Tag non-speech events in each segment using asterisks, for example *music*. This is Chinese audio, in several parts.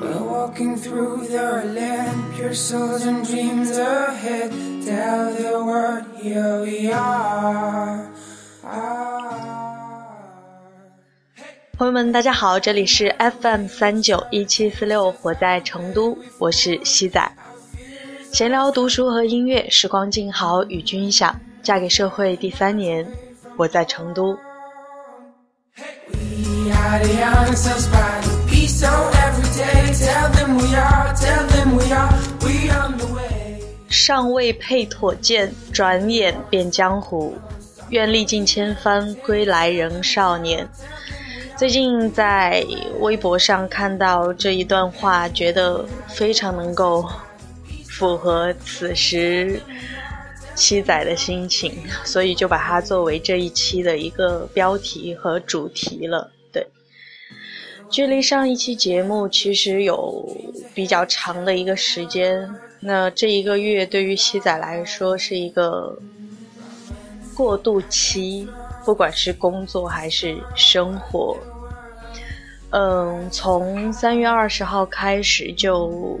We're walking through their land, pure souls and dreams ahead. Tell the world, here we are. are. 朋友们，大家好，这里是 FM 三九一七四六，我在成都，我是西仔。闲聊读书和音乐，时光静好，与君享。嫁给社会第三年，我在成都。We are the so every day. Tell them we are, tell them we are, we on the way. 尚未配妥剑，转眼变江湖。愿历尽千帆，归来仍少年。最近在微博上看到这一段话，觉得非常能够符合此时七仔的心情，所以就把它作为这一期的一个标题和主题了。距离上一期节目其实有比较长的一个时间，那这一个月对于西仔来说是一个过渡期，不管是工作还是生活。嗯，从三月二十号开始就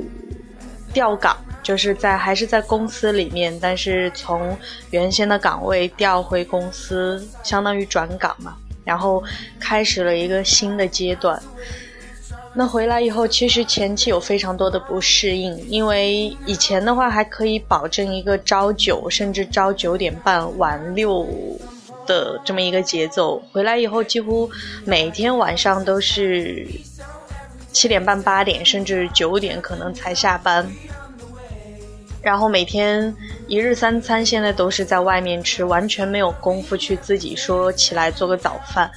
调岗，就是在还是在公司里面，但是从原先的岗位调回公司，相当于转岗嘛，然后开始了一个新的阶段。那回来以后，其实前期有非常多的不适应，因为以前的话还可以保证一个朝九甚至朝九点半晚六的这么一个节奏，回来以后几乎每天晚上都是七点半、八点甚至九点可能才下班，然后每天一日三餐现在都是在外面吃，完全没有功夫去自己说起来做个早饭。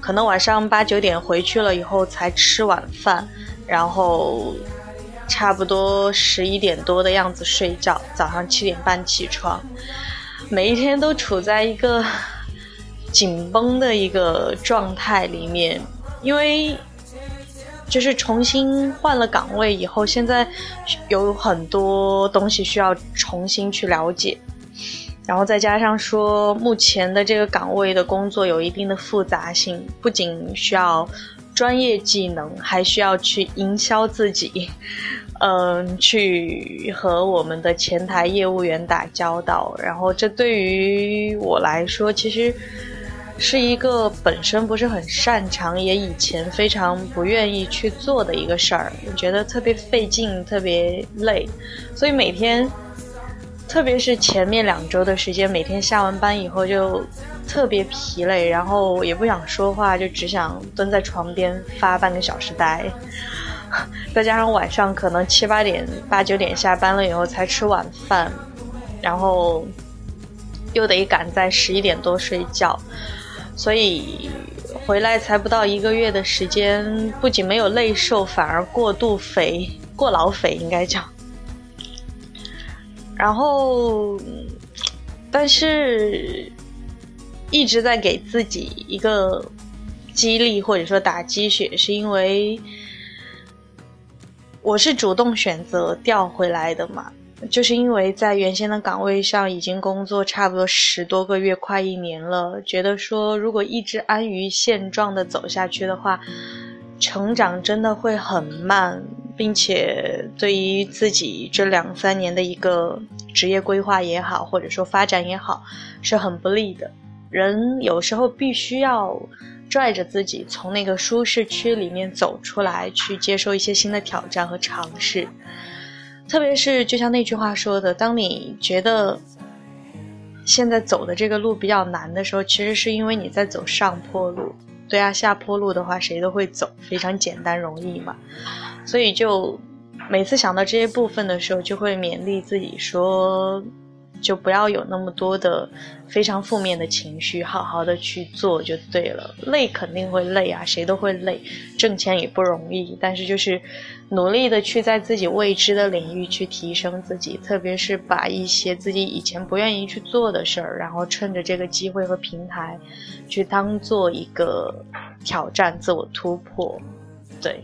可能晚上八九点回去了以后才吃晚饭，然后差不多十一点多的样子睡觉，早上七点半起床，每一天都处在一个紧绷的一个状态里面，因为就是重新换了岗位以后，现在有很多东西需要重新去了解。然后再加上说，目前的这个岗位的工作有一定的复杂性，不仅需要专业技能，还需要去营销自己，嗯，*laughs* 去和我们的前台业务员打交道。然后这对于我来说，其实是一个本身不是很擅长，也以前非常不愿意去做的一个事儿，我觉得特别费劲，特别累，所以每天。特别是前面两周的时间，每天下完班以后就特别疲累，然后也不想说话，就只想蹲在床边发半个小时呆。*laughs* 再加上晚上可能七八点、八九点下班了以后才吃晚饭，然后又得赶在十一点多睡觉，所以回来才不到一个月的时间，不仅没有累瘦，反而过度肥、过劳肥应该讲。然后，但是一直在给自己一个激励或者说打鸡血，是因为我是主动选择调回来的嘛，就是因为在原先的岗位上已经工作差不多十多个月，快一年了，觉得说如果一直安于现状的走下去的话，成长真的会很慢。并且对于自己这两三年的一个职业规划也好，或者说发展也好，是很不利的。人有时候必须要拽着自己从那个舒适区里面走出来，去接受一些新的挑战和尝试。特别是就像那句话说的，当你觉得现在走的这个路比较难的时候，其实是因为你在走上坡路。对啊，下坡路的话谁都会走，非常简单容易嘛。所以就每次想到这些部分的时候，就会勉励自己说，就不要有那么多的非常负面的情绪，好好的去做就对了。累肯定会累啊，谁都会累，挣钱也不容易。但是就是努力的去在自己未知的领域去提升自己，特别是把一些自己以前不愿意去做的事儿，然后趁着这个机会和平台，去当做一个挑战，自我突破，对。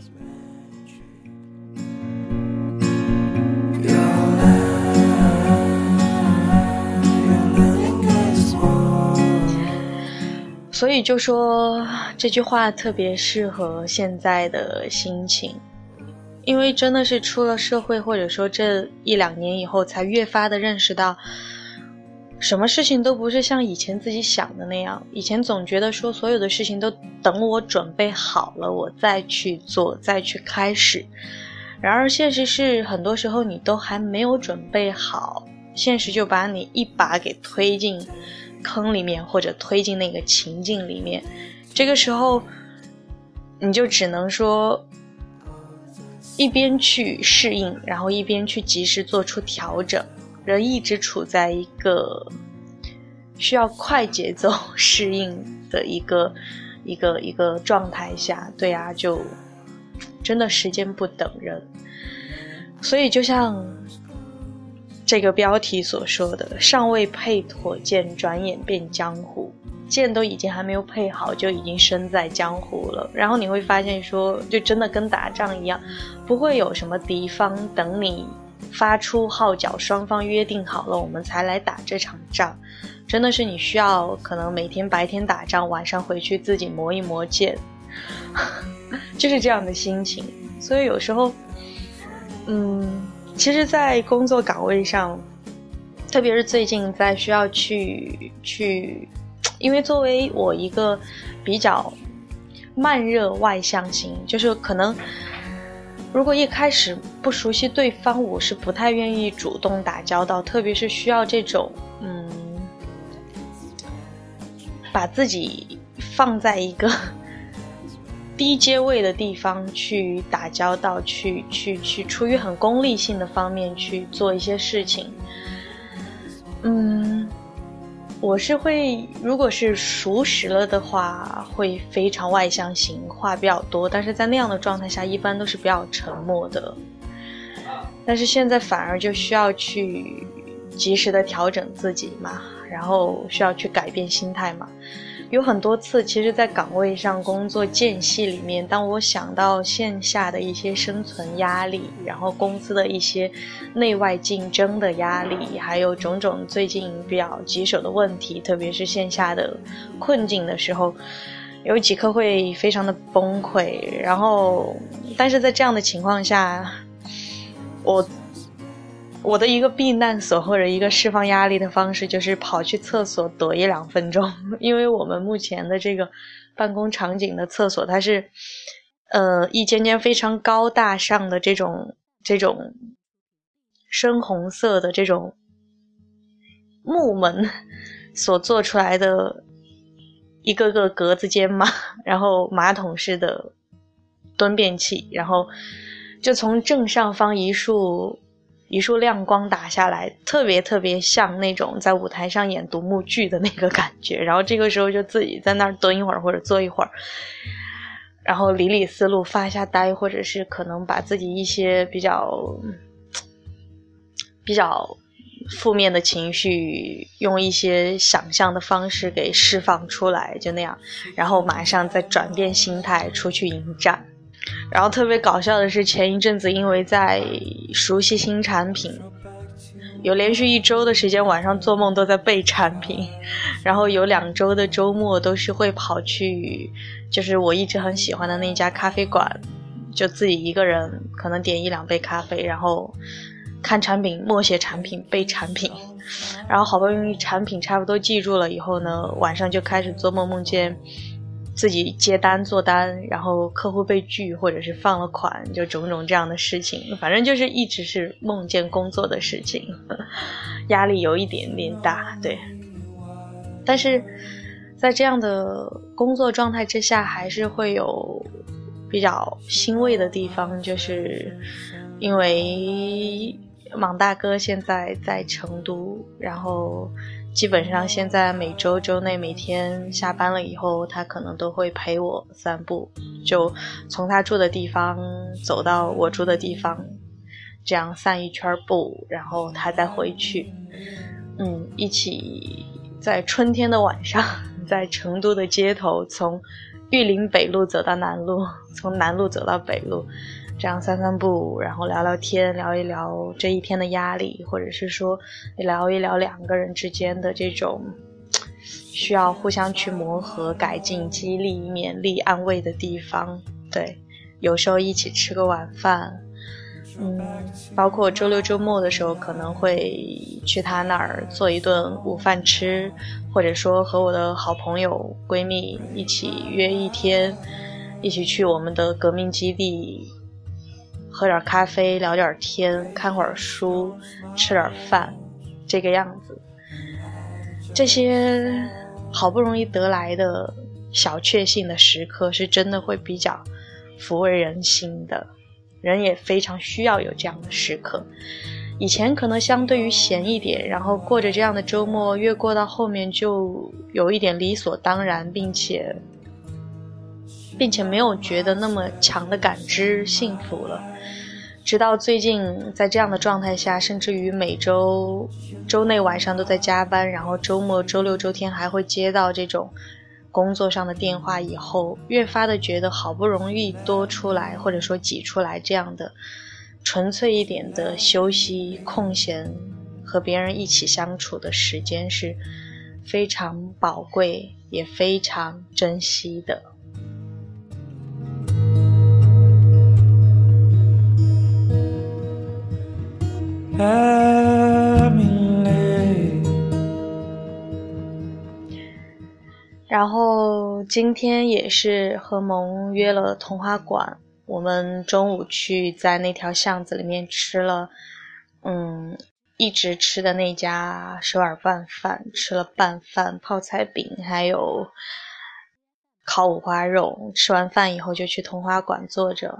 所以就说这句话特别适合现在的心情。因为真的是出了社会，或者说这一两年以后，才越发的认识到，什么事情都不是像以前自己想的那样。以前总觉得说所有的事情都等我准备好了，我再去做，再去开始。然而现实是，很多时候你都还没有准备好，现实就把你一把给推进坑里面，或者推进那个情境里面。这个时候。你就只能说，一边去适应，然后一边去及时做出调整。人一直处在一个需要快节奏 *laughs* 适应的一个一个一个状态下，对啊，就真的时间不等人。所以就像这个标题所说的：“尚未配妥剑，转眼变江湖。”剑都已经还没有配好，就已经身在江湖了。然后你会发现，说就真的跟打仗一样，不会有什么敌方等你发出号角，双方约定好了，我们才来打这场仗。真的是你需要可能每天白天打仗，晚上回去自己磨一磨剑，*laughs* 就是这样的心情。所以有时候，嗯，其实，在工作岗位上，特别是最近在需要去去。因为作为我一个比较慢热外向型，就是可能如果一开始不熟悉对方，我是不太愿意主动打交道，特别是需要这种嗯，把自己放在一个低阶位的地方去打交道，去去去，出于很功利性的方面去做一些事情，嗯。我是会，如果是熟识了的话，会非常外向型，话比较多。但是在那样的状态下，一般都是比较沉默的。但是现在反而就需要去及时的调整自己嘛，然后需要去改变心态嘛。有很多次，其实，在岗位上工作间隙里面，当我想到线下的一些生存压力，然后公司的一些内外竞争的压力，还有种种最近比较棘手的问题，特别是线下的困境的时候，有几刻会非常的崩溃。然后，但是在这样的情况下，我。我的一个避难所或者一个释放压力的方式，就是跑去厕所躲一两分钟。*laughs* 因为我们目前的这个办公场景的厕所，它是呃一间间非常高大上的这种这种深红色的这种木门所做出来的一个个格子间嘛，*laughs* 然后马桶式的蹲便器，然后就从正上方一束。一束亮光打下来，特别特别像那种在舞台上演独幕剧的那个感觉。然后这个时候就自己在那儿蹲一会儿或者坐一会儿，然后理理思路，发一下呆，或者是可能把自己一些比较比较负面的情绪，用一些想象的方式给释放出来，就那样，然后马上再转变心态出去迎战。然后特别搞笑的是，前一阵子因为在熟悉新产品，有连续一周的时间晚上做梦都在背产品，然后有两周的周末都是会跑去，就是我一直很喜欢的那家咖啡馆，就自己一个人可能点一两杯咖啡，然后看产品、默写产品、背产品，然后好不容易产品差不多记住了以后呢，晚上就开始做梦，梦见。自己接单做单，然后客户被拒或者是放了款，就种种这样的事情，反正就是一直是梦见工作的事情，*laughs* 压力有一点点大，对。但是在这样的工作状态之下，还是会有比较欣慰的地方，就是因为莽大哥现在在成都，然后。基本上现在每周周内每天下班了以后，他可能都会陪我散步，就从他住的地方走到我住的地方，这样散一圈步，然后他再回去。嗯，一起在春天的晚上，*laughs* 在成都的街头，从玉林北路走到南路，从南路走到北路。这样散散步，然后聊聊天，聊一聊这一天的压力，或者是说聊一聊两个人之间的这种需要互相去磨合、改进、激励、勉励、安慰的地方。对，有时候一起吃个晚饭，嗯，包括周六周末的时候，可能会去他那儿做一顿午饭吃，或者说和我的好朋友闺蜜一起约一天，一起去我们的革命基地，喝点咖啡，聊点天，看会儿书，吃点饭，这个样子。这些好不容易得来的小确幸的时刻，是真的会比较抚慰人心的。人也非常需要有这样的时刻。以前可能相对于闲一点，然后过着这样的周末，越过到后面就有一点理所当然，并且，并且没有觉得那么强的感知幸福了。直到最近，在这样的状态下，甚至于每周周内晚上都在加班，然后周末、周六、周天还会接到这种。工作上的电话以后，越发的觉得好不容易多出来，或者说挤出来这样的纯粹一点的休息空闲，和别人一起相处的时间是非常宝贵，也非常珍惜的。然后今天也是和萌约了童话馆，我们中午去在那条巷子里面吃了，嗯，一直吃的那家首尔拌饭，吃了拌饭、泡菜饼，还有烤五花肉。吃完饭以后就去童话馆坐着，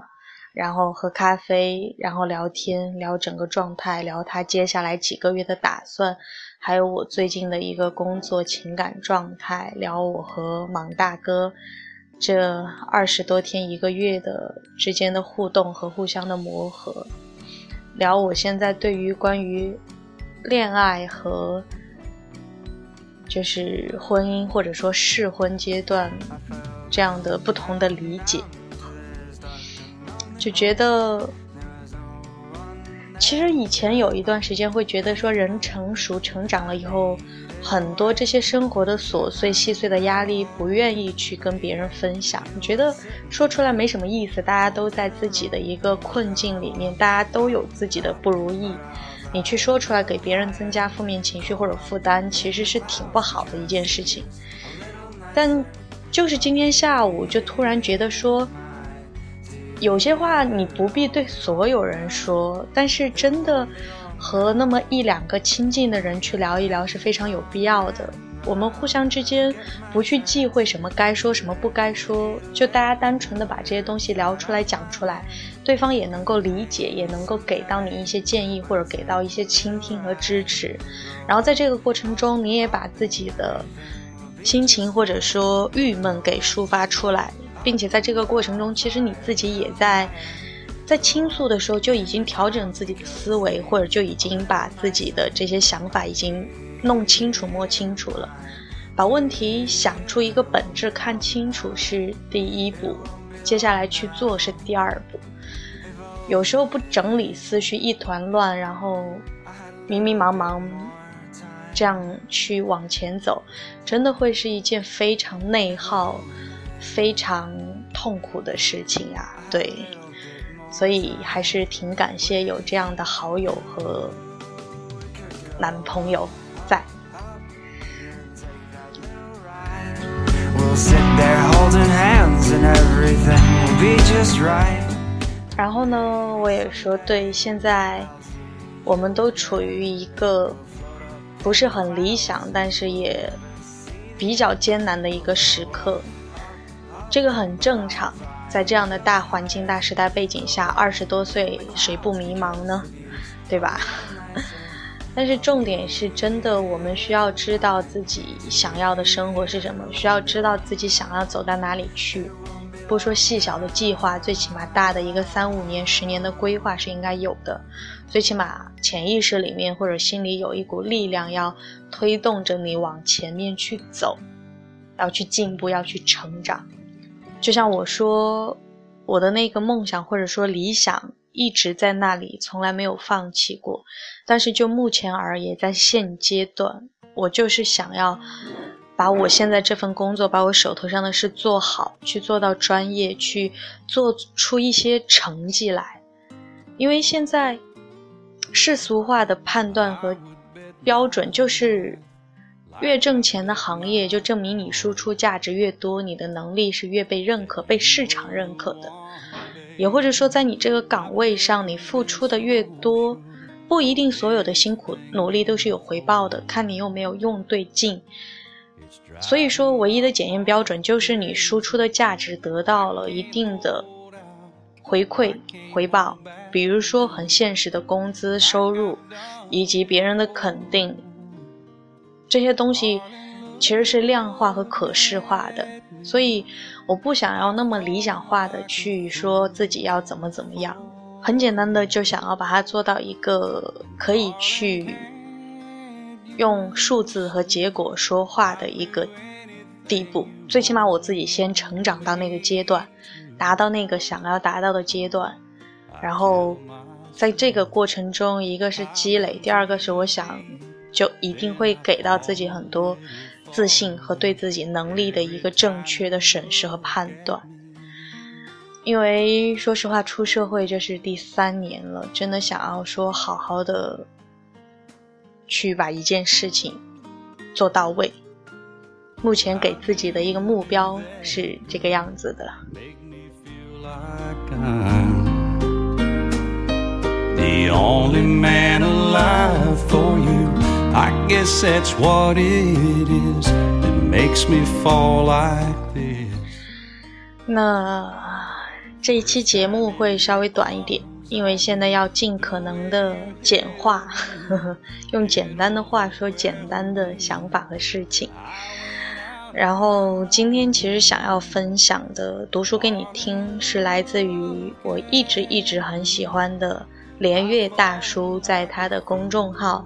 然后喝咖啡，然后聊天，聊整个状态，聊他接下来几个月的打算。还有我最近的一个工作情感状态，聊我和莽大哥这二十多天一个月的之间的互动和互相的磨合，聊我现在对于关于恋爱和就是婚姻或者说适婚阶段这样的不同的理解，就觉得。其实以前有一段时间会觉得说人成熟成长了以后，很多这些生活的琐碎细碎的压力不愿意去跟别人分享，觉得说出来没什么意思，大家都在自己的一个困境里面，大家都有自己的不如意，你去说出来给别人增加负面情绪或者负担，其实是挺不好的一件事情。但就是今天下午就突然觉得说。有些话你不必对所有人说，但是真的和那么一两个亲近的人去聊一聊是非常有必要的。我们互相之间不去忌讳什么该说什么不该说，就大家单纯的把这些东西聊出来讲出来，对方也能够理解，也能够给到你一些建议或者给到一些倾听和支持。然后在这个过程中，你也把自己的心情或者说郁闷给抒发出来。并且在这个过程中，其实你自己也在，在倾诉的时候就已经调整自己的思维，或者就已经把自己的这些想法已经弄清楚、摸清楚了。把问题想出一个本质、看清楚是第一步，接下来去做是第二步。有时候不整理思绪，一团乱，然后迷迷茫茫这样去往前走，真的会是一件非常内耗。非常痛苦的事情啊，对，所以还是挺感谢有这样的好友和男朋友在。然后呢，我也说，对，现在我们都处于一个不是很理想，但是也比较艰难的一个时刻。这个很正常，在这样的大环境、大时代背景下，二十多岁谁不迷茫呢？对吧？*laughs* 但是重点是真的，我们需要知道自己想要的生活是什么，需要知道自己想要走到哪里去。不说细小的计划，最起码大的一个三五年、十年的规划是应该有的。最起码潜意识里面或者心里有一股力量，要推动着你往前面去走，要去进步，要去成长。就像我说，我的那个梦想或者说理想一直在那里，从来没有放弃过。但是就目前而言，在现阶段，我就是想要把我现在这份工作，把我手头上的事做好，去做到专业，去做出一些成绩来。因为现在世俗化的判断和标准就是。越挣钱的行业，就证明你输出价值越多，你的能力是越被认可、被市场认可的。也或者说，在你这个岗位上，你付出的越多，不一定所有的辛苦努力都是有回报的，看你有没有用对劲。所以说，唯一的检验标准就是你输出的价值得到了一定的回馈、回报，比如说很现实的工资收入，以及别人的肯定。这些东西其实是量化和可视化的，所以我不想要那么理想化的去说自己要怎么怎么样，很简单的就想要把它做到一个可以去用数字和结果说话的一个地步，最起码我自己先成长到那个阶段，达到那个想要达到的阶段，然后在这个过程中，一个是积累，第二个是我想。就一定会给到自己很多自信和对自己能力的一个正确的审视和判断。因为说实话，出社会这是第三年了，真的想要说好好的去把一件事情做到位。目前给自己的一个目标是这个样子的。The only man alive for you. I guess that's what it is that makes me fall like this. 那这一期节目会稍微短一点，因为现在要尽可能的简化，呵 *laughs* 呵用简单的话说简单的想法和事情。然后今天其实想要分享的读书给你听，是来自于我一直一直很喜欢的连岳大叔在他的公众号。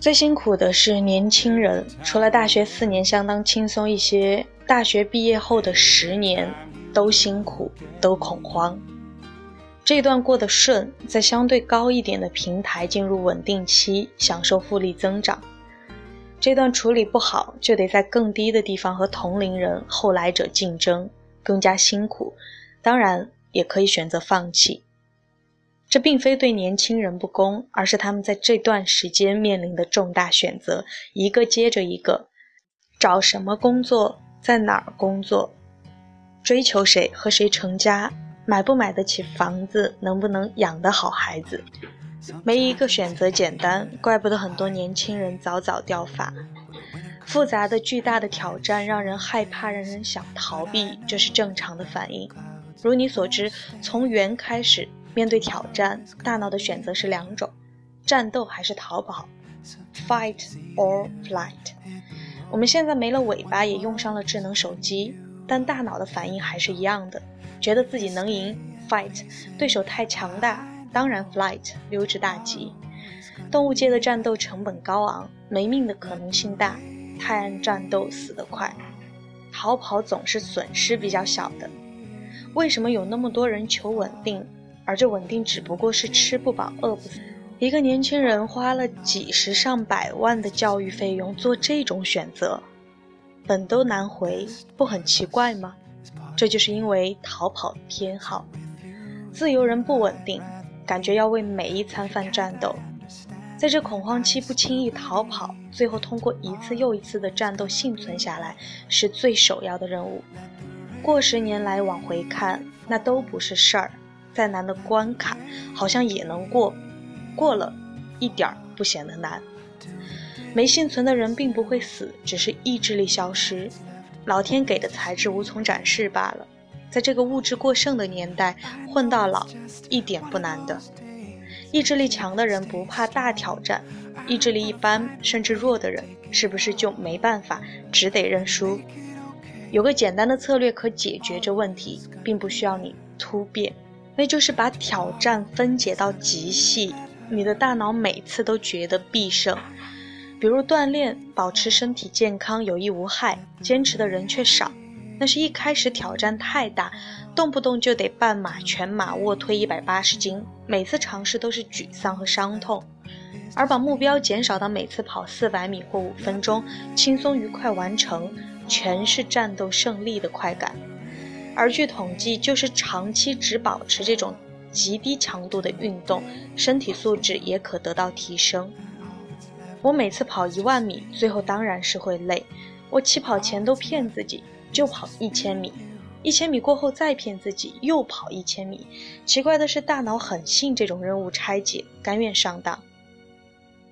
最辛苦的是年轻人，除了大学四年相当轻松一些，大学毕业后的十年都辛苦，都恐慌。这段过得顺，在相对高一点的平台进入稳定期，享受复利增长；这段处理不好，就得在更低的地方和同龄人、后来者竞争，更加辛苦。当然，也可以选择放弃。这并非对年轻人不公，而是他们在这段时间面临的重大选择，一个接着一个：找什么工作，在哪儿工作，追求谁，和谁成家，买不买得起房子，能不能养得好孩子。没一个选择简单，怪不得很多年轻人早早掉发。复杂的、巨大的挑战让人害怕，让人想逃避，这是正常的反应。如你所知，从猿开始。面对挑战，大脑的选择是两种：战斗还是逃跑，fight or flight。我们现在没了尾巴，也用上了智能手机，但大脑的反应还是一样的，觉得自己能赢，fight；对手太强大，当然 flight，溜之大吉。动物界的战斗成本高昂，没命的可能性大，太暗战斗死得快，逃跑总是损失比较小的。为什么有那么多人求稳定？而这稳定只不过是吃不饱饿不死。一个年轻人花了几十上百万的教育费用做这种选择，本都难回，不很奇怪吗？这就是因为逃跑偏好。自由人不稳定，感觉要为每一餐饭战斗，在这恐慌期不轻易逃跑，最后通过一次又一次的战斗幸存下来，是最首要的任务。过十年来往回看，那都不是事儿。再难的关卡，好像也能过，过了，一点儿不显得难。没幸存的人并不会死，只是意志力消失，老天给的才智无从展示罢了。在这个物质过剩的年代，混到老一点不难的。意志力强的人不怕大挑战，意志力一般甚至弱的人，是不是就没办法，只得认输？有个简单的策略可解决这问题，并不需要你突变。那就是把挑战分解到极细，你的大脑每次都觉得必胜。比如锻炼，保持身体健康有益无害，坚持的人却少，那是一开始挑战太大，动不动就得半马、全马、卧推一百八十斤，每次尝试都是沮丧和伤痛。而把目标减少到每次跑四百米或五分钟，轻松愉快完成，全是战斗胜利的快感。而据统计，就是长期只保持这种极低强度的运动，身体素质也可得到提升。我每次跑一万米，最后当然是会累。我起跑前都骗自己，就跑一千米，一千米过后再骗自己，又跑一千米。奇怪的是，大脑很信这种任务拆解，甘愿上当。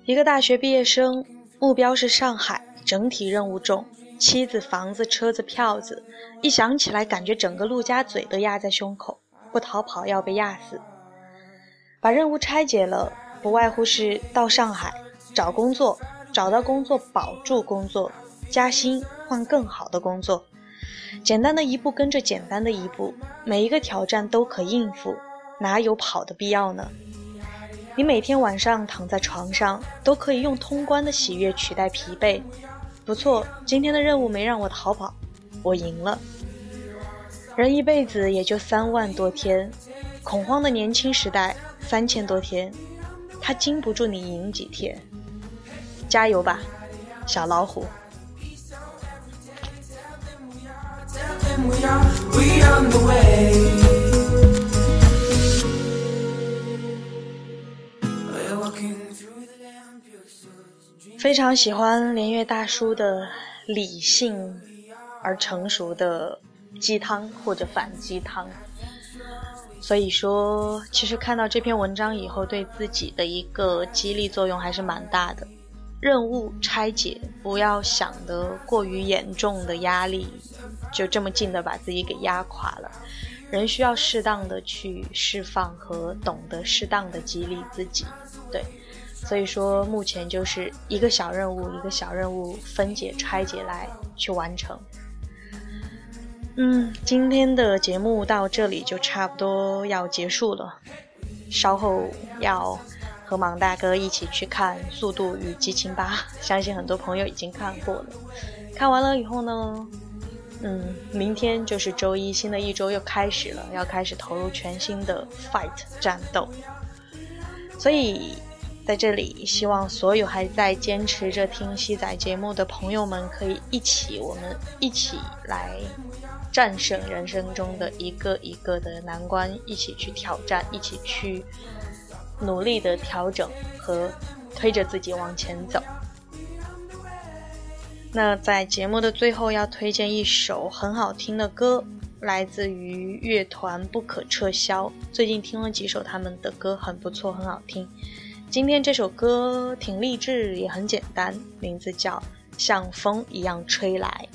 一个大学毕业生，目标是上海，整体任务重，妻子、房子、车子、票子，一想起来，感觉整个陆家嘴都压在胸口，不逃跑要被压死。把任务拆解了，不外乎是到上海找工作，找到工作保住工作，加薪换更好的工作，简单的一步跟着简单的一步，每一个挑战都可应付，哪有跑的必要呢？你每天晚上躺在床上，都可以用通关的喜悦取代疲惫。不错，今天的任务没让我逃跑，我赢了。人一辈子也就三万多天，恐慌的年轻时代三千多天，他经不住你赢几天。加油吧，小老虎！非常喜欢连岳大叔的理性而成熟的鸡汤或者反鸡汤，所以说，其实看到这篇文章以后，对自己的一个激励作用还是蛮大的。任务拆解，不要想得过于严重的压力，就这么近的把自己给压垮了。人需要适当的去释放和懂得适当的激励自己，对。所以说，目前就是一个小任务，一个小任务分解拆解来去完成。嗯，今天的节目到这里就差不多要结束了。稍后要和芒大哥一起去看《速度与激情八》，相信很多朋友已经看过了。看完了以后呢，嗯，明天就是周一，新的一周又开始了，要开始投入全新的 fight 战斗。所以。在这里，希望所有还在坚持着听西仔节目的朋友们，可以一起，我们一起来战胜人生中的一个一个的难关，一起去挑战，一起去努力的调整和推着自己往前走。那在节目的最后，要推荐一首很好听的歌，来自于乐团不可撤销。最近听了几首他们的歌，很不错，很好听。今天这首歌挺励志，也很简单，名字叫《像风一样吹来》。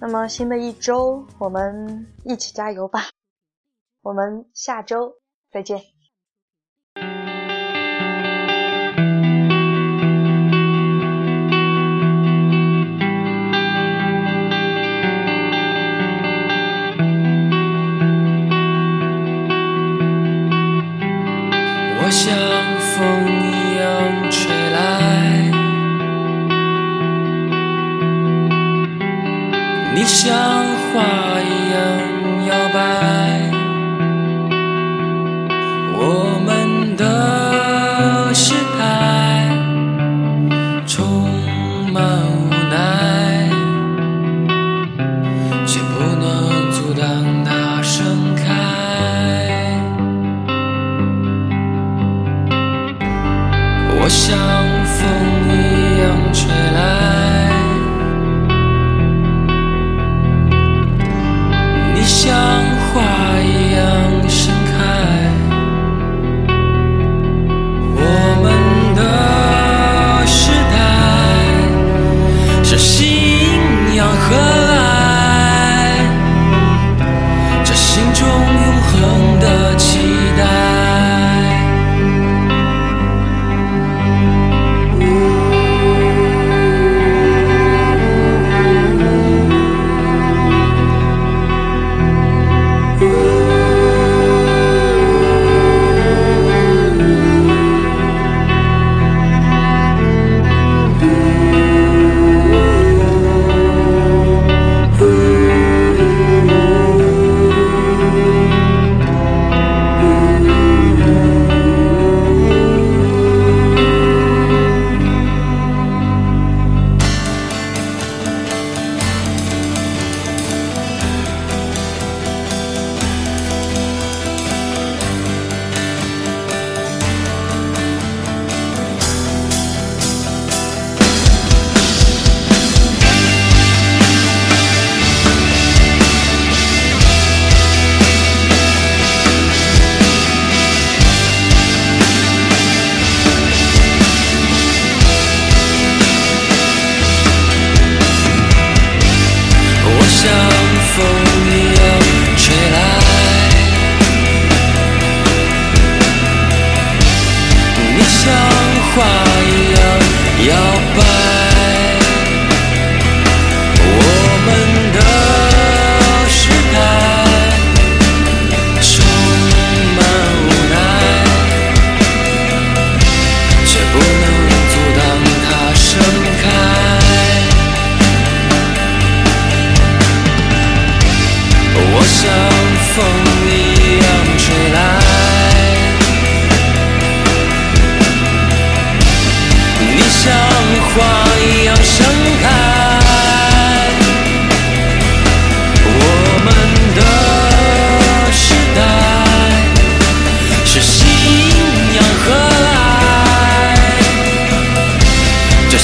那么新的一周，我们一起加油吧！我们下周再见。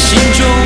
心中